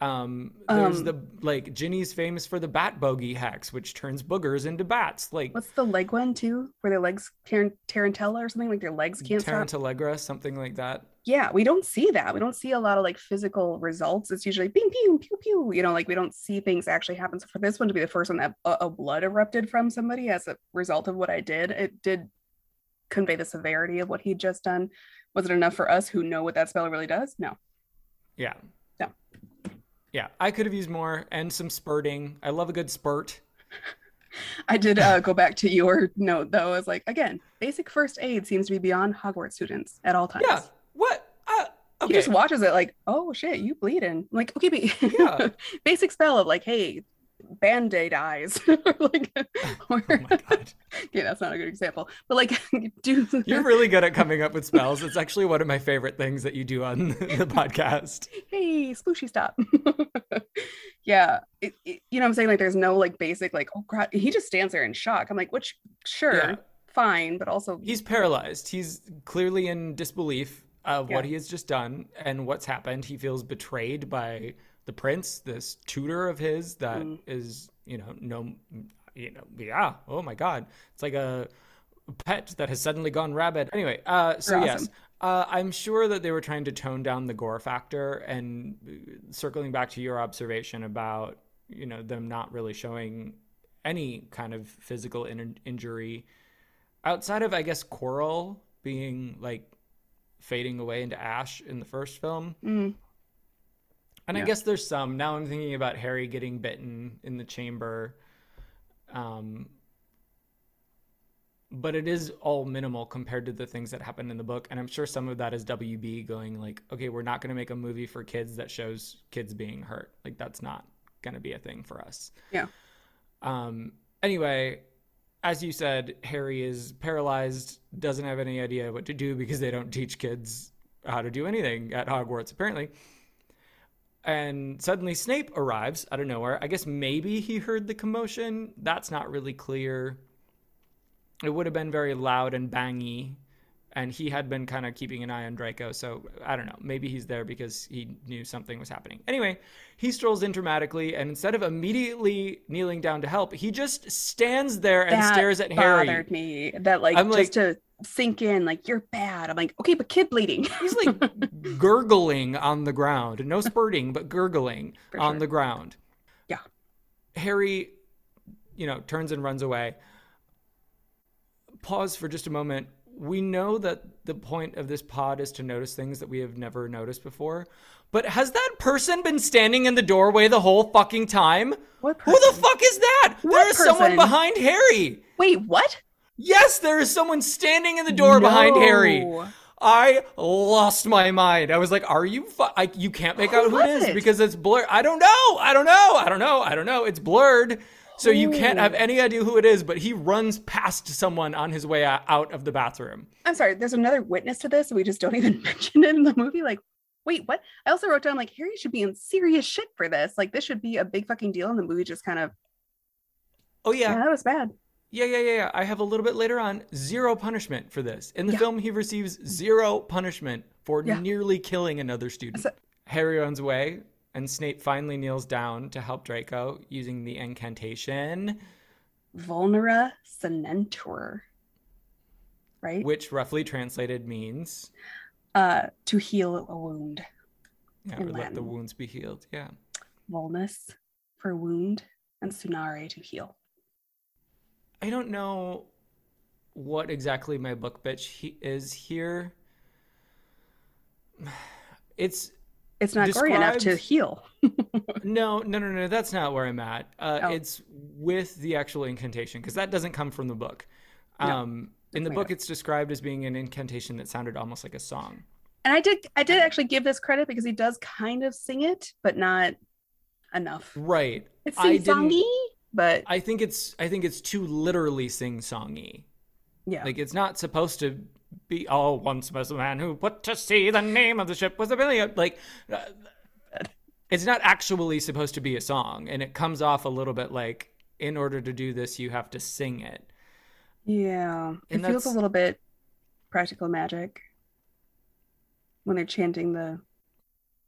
Speaker 1: Um, there's
Speaker 2: Um,
Speaker 1: the like Ginny's famous for the bat bogey hex, which turns boogers into bats. Like
Speaker 2: what's the leg one too, where their legs, tar- tarantella or something like their legs can't stop?
Speaker 1: Tarantallegra, something like that.
Speaker 2: yeah we don't see that we don't see a lot of like physical results it's usually bing pew pew pew you know like we don't see things actually happen so for this one to be the first one that a, a blood erupted from somebody as a result of what i did it did convey the severity of what he'd just done was it enough for us who know what that spell really does no
Speaker 1: Yeah.
Speaker 2: Yeah.
Speaker 1: Yeah, I could have used more and some spurting. I love a good spurt. [laughs]
Speaker 2: i did uh, go back to your note though as like again basic first aid seems to be beyond hogwarts students at all times
Speaker 1: Yeah. What? Uh,
Speaker 2: he just watches it like oh shit you bleeding I'm like okay but
Speaker 1: Yeah. [laughs]
Speaker 2: basic spell of like hey band-aid eyes [laughs] like or, [laughs]
Speaker 1: oh my god. [laughs]
Speaker 2: yeah that's not a good example but like do
Speaker 1: You're really good at coming up with spells. It's actually one of my favorite things that you do on the podcast.
Speaker 2: hey splooshy stop yeah it, it- you know what i'm saying like there's no like basic like oh god he just stands there in shock i'm like which sure
Speaker 1: Yeah.
Speaker 2: fine but also
Speaker 1: He's paralyzed. He's clearly in disbelief of what he has just done and what's happened. He feels betrayed by the prince, this tutor of his that is,
Speaker 2: Mm.
Speaker 1: you know, no, you know, yeah. Oh my god, it's like a pet that has suddenly gone rabid. Anyway, uh, so
Speaker 2: You're
Speaker 1: yes, uh, I'm sure that they were trying to tone down the gore factor. And uh, circling back to your observation about, you know, them not really showing any kind of physical in- injury outside of I guess Quirrell being like fading away into ash in the first film.
Speaker 2: mm,
Speaker 1: And I guess there's some. Now I'm thinking about Harry getting bitten in the chamber. Um, but it is all minimal compared to the things that happened in the book. And I'm sure some of that is WB going like, okay, we're not going to make a movie for kids that shows kids being hurt. Like that's not going to be a thing for us.
Speaker 2: Yeah.
Speaker 1: Um, anyway, as you said, Harry is paralyzed, doesn't have any idea what to do because they don't teach kids how to do anything at Hogwarts, apparently. And suddenly Snape arrives out of nowhere. I guess maybe he heard the commotion. That's not really clear. It would have been very loud and bangy. And he had been kind of keeping an eye on Draco. So I don't know. Maybe he's there because he knew something was happening. Anyway, he strolls in dramatically. And instead of immediately kneeling down to help, he just stands there and
Speaker 2: That
Speaker 1: stares at Harry.
Speaker 2: bothered me. That like
Speaker 1: I'm
Speaker 2: just to sink in, like you're bad. I'm like, okay, but kid bleeding. [laughs]
Speaker 1: He's like [laughs] gurgling on the ground. No spurting, but gurgling
Speaker 2: For
Speaker 1: on the ground.
Speaker 2: Yeah.
Speaker 1: Harry, you know, turns and runs away. Pause for just a moment. We know that the point of this pod is to notice things that we have never noticed before. But has that person been standing in the doorway the whole fucking time?
Speaker 2: What
Speaker 1: Who the fuck is that?
Speaker 2: What
Speaker 1: there is someone behind Harry.
Speaker 2: Wait, what?
Speaker 1: Yes, there is someone standing in the door behind Harry. I lost my mind. I was like, "Are you? Fu- I, you can't make out who it is because it's blurred. I don't know. I don't know. I don't know. I don't know. It's blurred, so you can't have any idea who it is. But he runs past someone on his way out of the bathroom.
Speaker 2: I'm sorry. There's another witness to this. and We just don't [laughs] even mention it in the movie. Like, wait, what? I also wrote down like Harry should be in serious shit for this. Like, this should be a big fucking deal. And the movie just kind of,
Speaker 1: Oh
Speaker 2: yeah,
Speaker 1: yeah,
Speaker 2: that was bad.
Speaker 1: Yeah, yeah, yeah. yeah. I have a little bit later on zero punishment for this. In the
Speaker 2: Yeah.
Speaker 1: film, he receives zero punishment for
Speaker 2: Yeah.
Speaker 1: nearly killing another student.
Speaker 2: So-
Speaker 1: Harry runs away, and Snape finally kneels down to help Draco using the incantation.
Speaker 2: Vulnera Sanentur. Right?
Speaker 1: which roughly translated means
Speaker 2: Uh, to heal a wound.
Speaker 1: yeah, or let the wounds be healed. Yeah.
Speaker 2: Vulnus for wound and sanare to heal.
Speaker 1: I don't know what exactly my book bitch he- is here. [sighs] It's
Speaker 2: It's not gory enough to heal. [laughs]
Speaker 1: no, no, no, no. That's not where I'm at. Uh,
Speaker 2: Oh.
Speaker 1: It's with the actual incantation because that doesn't come from the book.
Speaker 2: No,
Speaker 1: Um, in the book, it's described as being an incantation that sounded almost like a song.
Speaker 2: And I did I did actually give this credit because he does kind of sing it, but not enough.
Speaker 1: Right.
Speaker 2: It's sing songy, but
Speaker 1: I think it's I think it's too literally sing songy.
Speaker 2: yeah.
Speaker 1: Like it's not supposed to be. Oh, once was a man who put to sea. The name of the ship was a billion. Like, uh, it's not actually supposed to be a song, and it comes off a little bit like, in order to do this, you have to sing it.
Speaker 2: Yeah, it feels a little bit practical magic when they're chanting the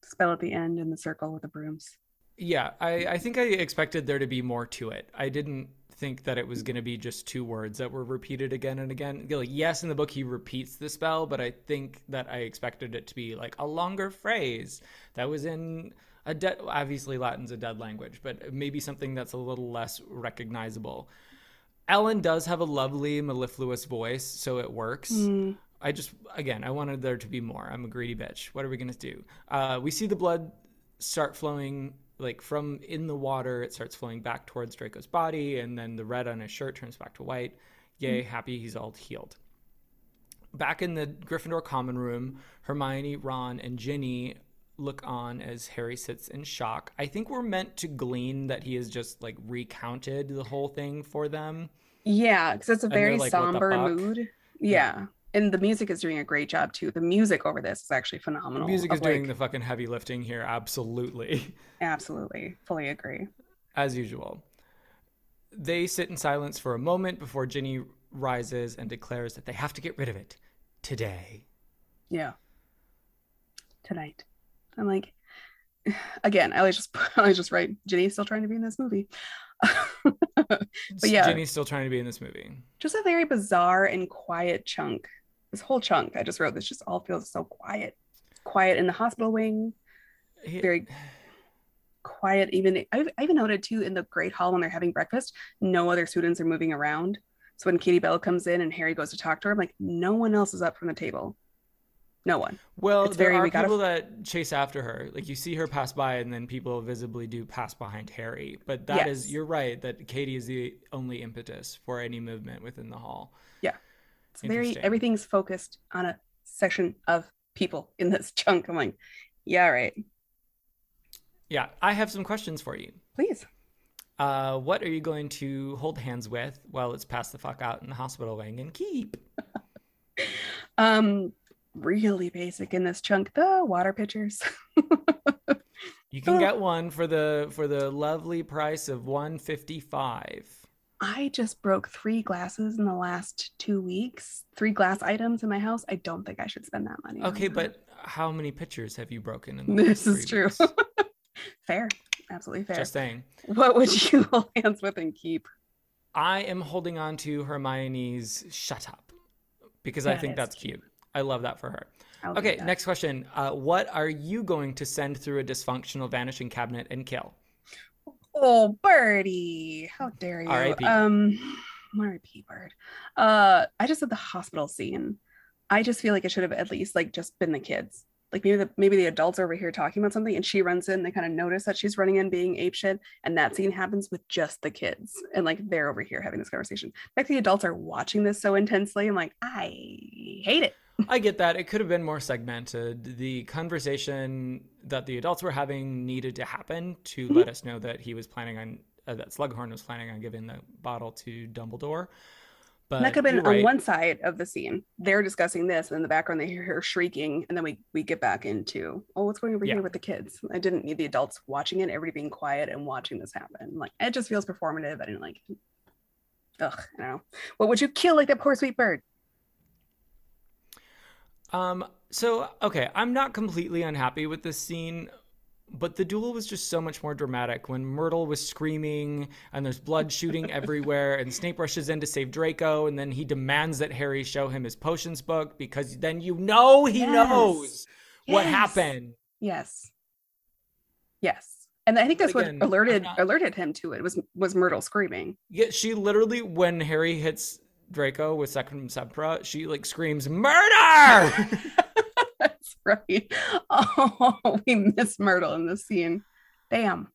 Speaker 2: spell at the end in the circle with the brooms.
Speaker 1: Yeah, I, I think I expected there to be more to it. I didn't think that it was going to be just two words that were repeated again and again. Like, yes, in the book he repeats the spell, but I think that I expected it to be like a longer phrase that was in a dead. Obviously, Latin's a dead language, but maybe something that's a little less recognizable. Alan does have a lovely mellifluous voice, so it works.
Speaker 2: Mm,
Speaker 1: I just again, I wanted there to be more. I'm a greedy bitch. What are we gonna do? Uh, we see the blood start flowing like from in the water. It starts flowing back towards Draco's body, and then the red on his shirt turns back to white. Yay, mm. happy he's all healed. Back in the Gryffindor common room, Hermione, Ron, and Ginny look on as Harry sits in shock. I think we're meant to glean that he has just like recounted the whole thing for them.
Speaker 2: Yeah, because it's a very
Speaker 1: like,
Speaker 2: somber
Speaker 1: fuck?"
Speaker 2: mood. Yeah. And the music is doing a great job too. The music over this is actually phenomenal.
Speaker 1: The music is
Speaker 2: of,
Speaker 1: doing the fucking heavy lifting here, absolutely. [laughs]
Speaker 2: absolutely fully agree.
Speaker 1: as usual. They sit in silence for a moment before Ginny rises and declares that they have to get rid of it today.
Speaker 2: Yeah. Tonight. I'm like [sighs] again, I always just [laughs] I always just right. Ginny's still trying to be in this movie. [laughs] but yeah,
Speaker 1: Ginny's still trying to be in this movie.
Speaker 2: just a very bizarre and quiet chunk. This whole chunk I just wrote this just all feels so quiet. Quiet in the hospital wing, very quiet even I, I even noted too in the great hall when they're having breakfast no other students are moving around so when katie bell comes in and harry goes to talk to her i'm like no one else is up from the table No one.
Speaker 1: Well,
Speaker 2: It's
Speaker 1: there
Speaker 2: very-
Speaker 1: are
Speaker 2: we gotta-
Speaker 1: people that chase after her. Like you see her pass by, and then people visibly do pass behind Harry. But that is,
Speaker 2: Yes.
Speaker 1: you're right that Katie is the only impetus for any movement within the hall.
Speaker 2: It's very everything's focused on a section of people in this [laughs] chunk. I'm like, yeah, right.
Speaker 1: Yeah, I have some questions for you.
Speaker 2: Please.
Speaker 1: Uh, what are you going to hold hands with while it's passed the fuck out in the hospital wing and keep? [laughs]
Speaker 2: Um, really basic in this chunk. The water pitchers. [laughs]
Speaker 1: You can
Speaker 2: Oh.
Speaker 1: get one for the for the lovely price of one fifty five.
Speaker 2: I just broke three glasses in the last two weeks. Three glass items in my house. I don't think I should spend that money.
Speaker 1: Okay,
Speaker 2: that.
Speaker 1: but how many pictures have you broken in the?
Speaker 2: This is true. [laughs] fair, absolutely fair.
Speaker 1: Just saying.
Speaker 2: What would you [laughs] hold hands with and keep?
Speaker 1: I am holding on to Hermione's shut up because I think that's
Speaker 2: cute.
Speaker 1: cute. I love that for her.
Speaker 2: I'll
Speaker 1: Okay, next question. Uh, what are you going to send through a dysfunctional vanishing cabinet and kill?
Speaker 2: Oh, Birdie, how dare you?
Speaker 1: R.I.P..
Speaker 2: Um, R.I.P. Bird. Uh, I just said the hospital scene. I just feel like it should have at least like just been the kids. Like maybe the maybe the adults are over here talking about something, and she runs in. They kind of notice that she's running in, being apeshit, and that scene happens with just the kids, and like they're over here having this conversation. In fact, the adults are watching this so intensely. I'm like, I hate it.
Speaker 1: I get that. It could have been more segmented. The conversation that the adults were having needed to happen to
Speaker 2: Mhm.
Speaker 1: let us know that he was planning on, uh, that Slughorn was planning on giving the bottle to Dumbledore. But
Speaker 2: And that could have been
Speaker 1: you're
Speaker 2: on one side of the scene. They're discussing this, and in the background they hear her shrieking, and then we we get back into oh, what's going over
Speaker 1: Yeah.
Speaker 2: here with the kids? I didn't need the adults watching it, everybody being quiet and watching this happen. Like it just feels performative. I didn't like. it. Ugh, I don't know. What would you kill like that poor sweet bird?
Speaker 1: Um, so okay, I'm not completely unhappy with this scene, but the duel was just so much more dramatic when Myrtle was screaming and there's blood shooting [laughs] everywhere and Snape rushes in to save Draco and then he demands that Harry show him his potions book because then you know he
Speaker 2: Yes.
Speaker 1: knows what
Speaker 2: Yes.
Speaker 1: happened.
Speaker 2: Yes. Yes. And I think that's
Speaker 1: Again,
Speaker 2: what alerted
Speaker 1: not-
Speaker 2: alerted him to it was was Myrtle screaming.
Speaker 1: Yeah, she literally when Harry hits Draco with Sectumsempra, she like screams murder. [laughs]
Speaker 2: That's right. Oh, [laughs] we miss Myrtle in this scene. Damn.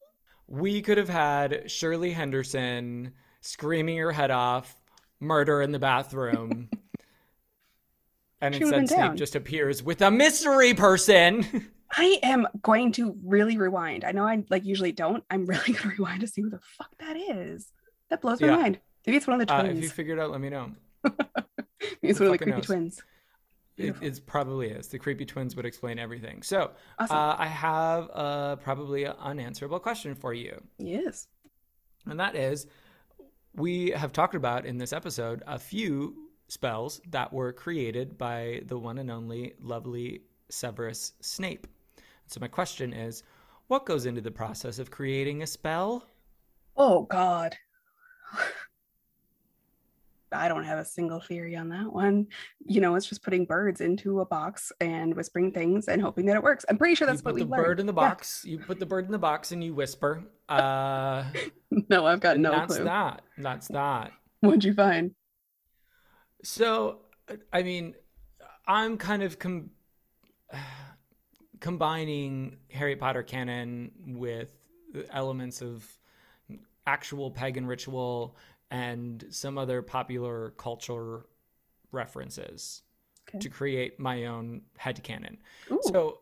Speaker 1: we could have had Shirley Henderson screaming her head off, murder in the bathroom. [laughs] and
Speaker 2: She
Speaker 1: instead, Snape just appears with a mystery person.
Speaker 2: I am going to really rewind. I know I like usually don't. I'm really gonna rewind to see who the fuck that is. That blows my
Speaker 1: Yeah.
Speaker 2: mind. Maybe it's one of the
Speaker 1: Uh,
Speaker 2: twins.
Speaker 1: if you figure it out, let me know. [laughs]
Speaker 2: Maybe it's one of the creepy
Speaker 1: knows?
Speaker 2: twins.
Speaker 1: It, it probably is. The creepy twins would explain everything. So
Speaker 2: Awesome.
Speaker 1: uh, I have uh, probably an unanswerable question for you.
Speaker 2: yes.
Speaker 1: And that is we have talked about in this episode a few spells that were created by the one and only lovely Severus Snape. So my question is what goes into the process of creating a spell?
Speaker 2: Oh God. I don't have a single theory on that one. You know, it's just putting birds into a box and whispering things and hoping that it works. I'm pretty sure that's
Speaker 1: you
Speaker 2: what we
Speaker 1: the
Speaker 2: learned.
Speaker 1: bird in the
Speaker 2: Yeah.
Speaker 1: box. You put the bird in the box and you whisper. [laughs] Uh,
Speaker 2: No, I've got no
Speaker 1: that's
Speaker 2: clue.
Speaker 1: that. That's that.
Speaker 2: What'd you find?
Speaker 1: So, I mean, I'm kind of com- combining Harry Potter canon with elements of actual pagan ritual and some other popular culture references
Speaker 2: Okay.
Speaker 1: to create my own head canon.
Speaker 2: Ooh.
Speaker 1: So,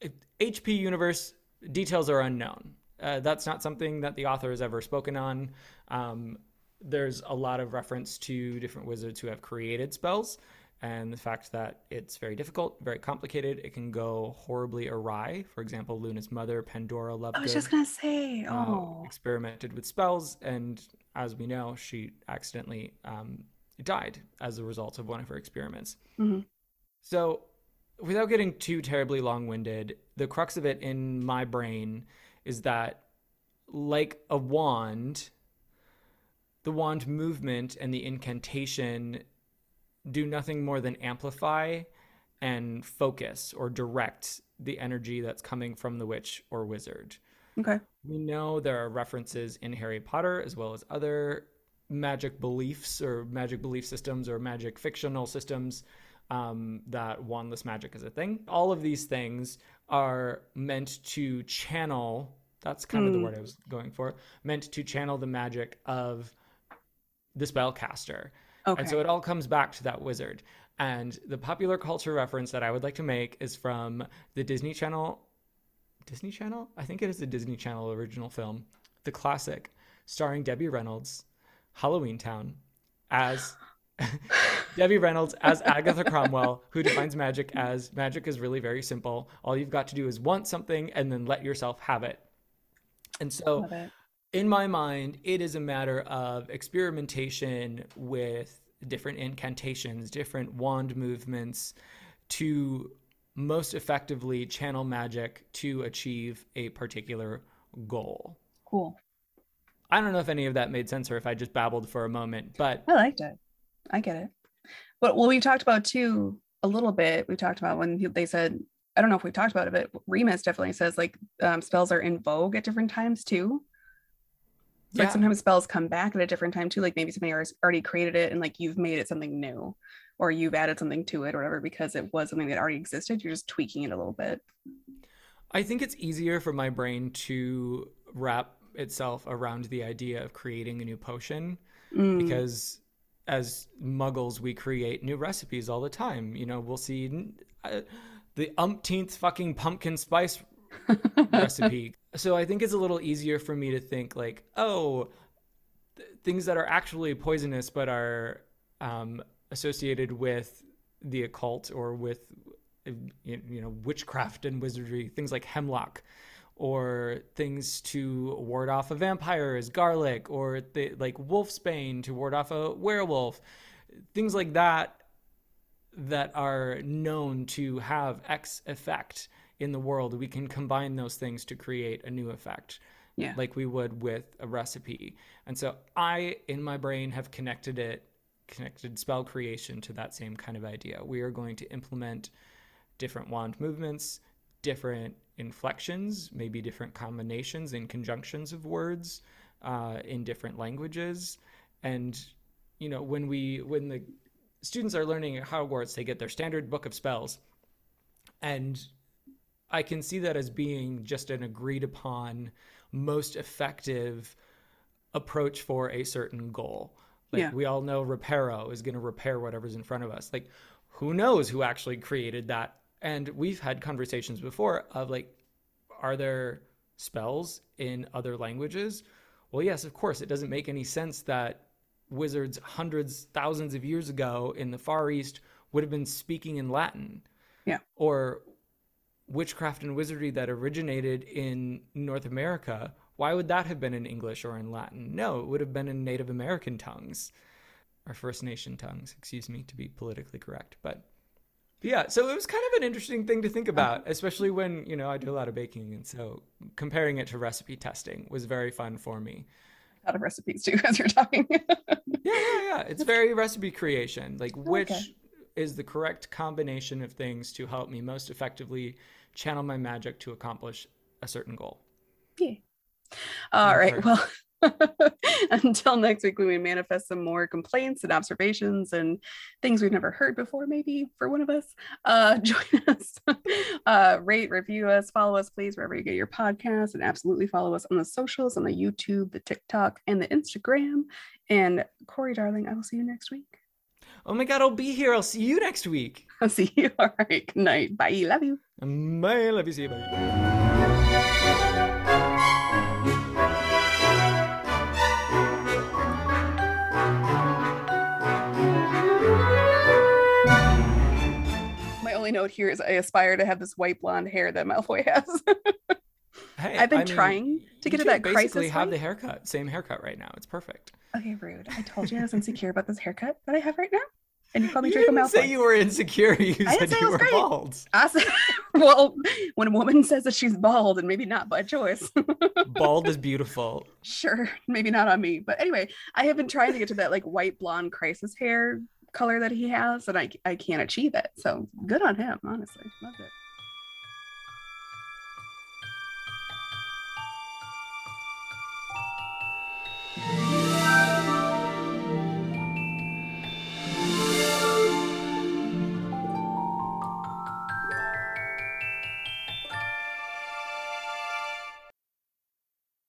Speaker 1: if- HP universe details are unknown. Uh, that's not something that the author has ever spoken on. Um, there's a lot of reference to different wizards who have created spells, and the fact that it's very difficult, very complicated. It can go horribly awry. For example, Luna's mother, Pandora Lovegood,
Speaker 2: I was just gonna say,
Speaker 1: uh,
Speaker 2: oh,
Speaker 1: experimented with spells, and as we know, she accidentally um, died as a result of one of her experiments.
Speaker 2: Mhm.
Speaker 1: So, without getting too terribly long winded, the crux of it in my brain is that, like a wand, the wand movement and the incantation do nothing more than amplify and focus or direct the energy that's coming from the witch or wizard.
Speaker 2: okay.
Speaker 1: We know there are references in Harry Potter as well as other magic beliefs or magic belief systems or magic fictional systems um, that wandless magic is a thing. All of these things are meant to channel. That's kind of the
Speaker 2: Mm.
Speaker 1: word I was going for. Meant to channel the magic of the spellcaster.
Speaker 2: Okay.
Speaker 1: And so it all comes back to that wizard. And the popular culture reference that I would like to make is from the Disney Channel. Disney Channel? I think it is a Disney Channel original film, the classic, starring Debbie Reynolds, Halloweentown, as [laughs] Debbie Reynolds as Agatha Cromwell, who defines magic as magic is really very simple. All you've got to do is want something and then let yourself have it. And so. In my mind, it is a matter of experimentation with different incantations, different wand movements to most effectively channel magic to achieve a particular goal.
Speaker 2: Cool.
Speaker 1: I don't know if any of that made sense or if I just babbled for a moment, but
Speaker 2: I liked it. I get it. But well, we talked about too a little bit. We talked about when they said, I don't know if we've talked about it, but Remus definitely says like um, spells are in vogue at different times too.
Speaker 1: Yeah.
Speaker 2: Like sometimes spells come back at a different time too. Like maybe somebody already- already created it and like you've made it something new, or you've added something to it or whatever because it was something that already existed. You're just tweaking it a little bit.
Speaker 1: I think it's easier for my brain to wrap itself around the idea of creating a new potion
Speaker 2: Mm,
Speaker 1: because as muggles we create new recipes all the time you know we'll see uh, the umpteenth fucking pumpkin spice recipe. So i think it's a little easier for me to think like oh th- things that are actually poisonous but are um, associated with the occult or with you you know witchcraft and wizardry things like hemlock or things to ward off a vampire is garlic or the, like wolfsbane to ward off a werewolf things like that that are known to have x effect in the world we can combine those things to create a new effect
Speaker 2: Yeah.
Speaker 1: like we would with a recipe and so i in my brain have connected it connected spell creation to that same kind of idea we are going to implement different wand movements different inflections, maybe different combinations and conjunctions of words uh, in different languages. And you know, when we when the students are learning at Hogwarts, they get their standard book of spells, and I can see that as being just an agreed upon most effective approach for a certain goal. Like
Speaker 2: Yeah.
Speaker 1: we all know Reparo is going to repair whatever's in front of us. Like who knows who actually created that? And we've had conversations before of like, are there spells in other languages? Well, yes, of course. It doesn't make any sense that wizards hundreds, thousands of years ago in the Far East would have been speaking in Latin.
Speaker 2: Yeah.
Speaker 1: Or witchcraft and wizardry that originated in North America, why would that have been in English or in Latin? No, it would have been in Native American tongues or First Nation tongues, excuse me, to be politically correct. But yeah, so it was kind of an interesting thing to think about, especially when, you know, I do a lot of baking. And so comparing it to recipe testing was very fun for me.
Speaker 2: out of recipes too [laughs] as you're talking.
Speaker 1: Yeah, yeah, yeah. It's very recipe creation. Like, which
Speaker 2: Okay.
Speaker 1: is the correct combination of things to help me most effectively channel my magic to accomplish a certain goal.
Speaker 2: Yeah. All right. Well, [laughs] until next week when we manifest some more complaints and observations and things we've never heard before, maybe for one of us, uh, [laughs] join us. uh, rate, review us, follow us, please, wherever you get your podcasts, and absolutely follow us on the socials, on the YouTube, the TikTok, and the Instagram. And Corey, darling, I will see you next week.
Speaker 1: Oh my God, I'll be here. I'll see you next week.
Speaker 2: I'll [laughs] see you. All right. Good night. Bye. Love you.
Speaker 1: Bye. Love you. See you. Bye.
Speaker 2: My only note here is I aspire to have this white blonde hair that Malfoy [laughs] has.
Speaker 1: Hey,
Speaker 2: I've been
Speaker 1: I mean,
Speaker 2: trying to get to that
Speaker 1: two
Speaker 2: crisis
Speaker 1: basically have the haircut, same haircut right now. It's perfect.
Speaker 2: okay, rude. I told you I was insecure about this haircut that I have right now. And you called me
Speaker 1: You
Speaker 2: Draco
Speaker 1: didn't
Speaker 2: Malfoy.
Speaker 1: say you were insecure. [laughs] You
Speaker 2: I didn't
Speaker 1: said you
Speaker 2: was
Speaker 1: were
Speaker 2: great.
Speaker 1: bald.
Speaker 2: I said, [laughs] well, when a woman says that she's bald and maybe not by choice, [laughs]
Speaker 1: Bald is beautiful.
Speaker 2: sure, maybe not on me. But anyway, I have been trying to get to that like white blonde crisis hair color that he has, and I I can't achieve it. So good on him, honestly. Love it.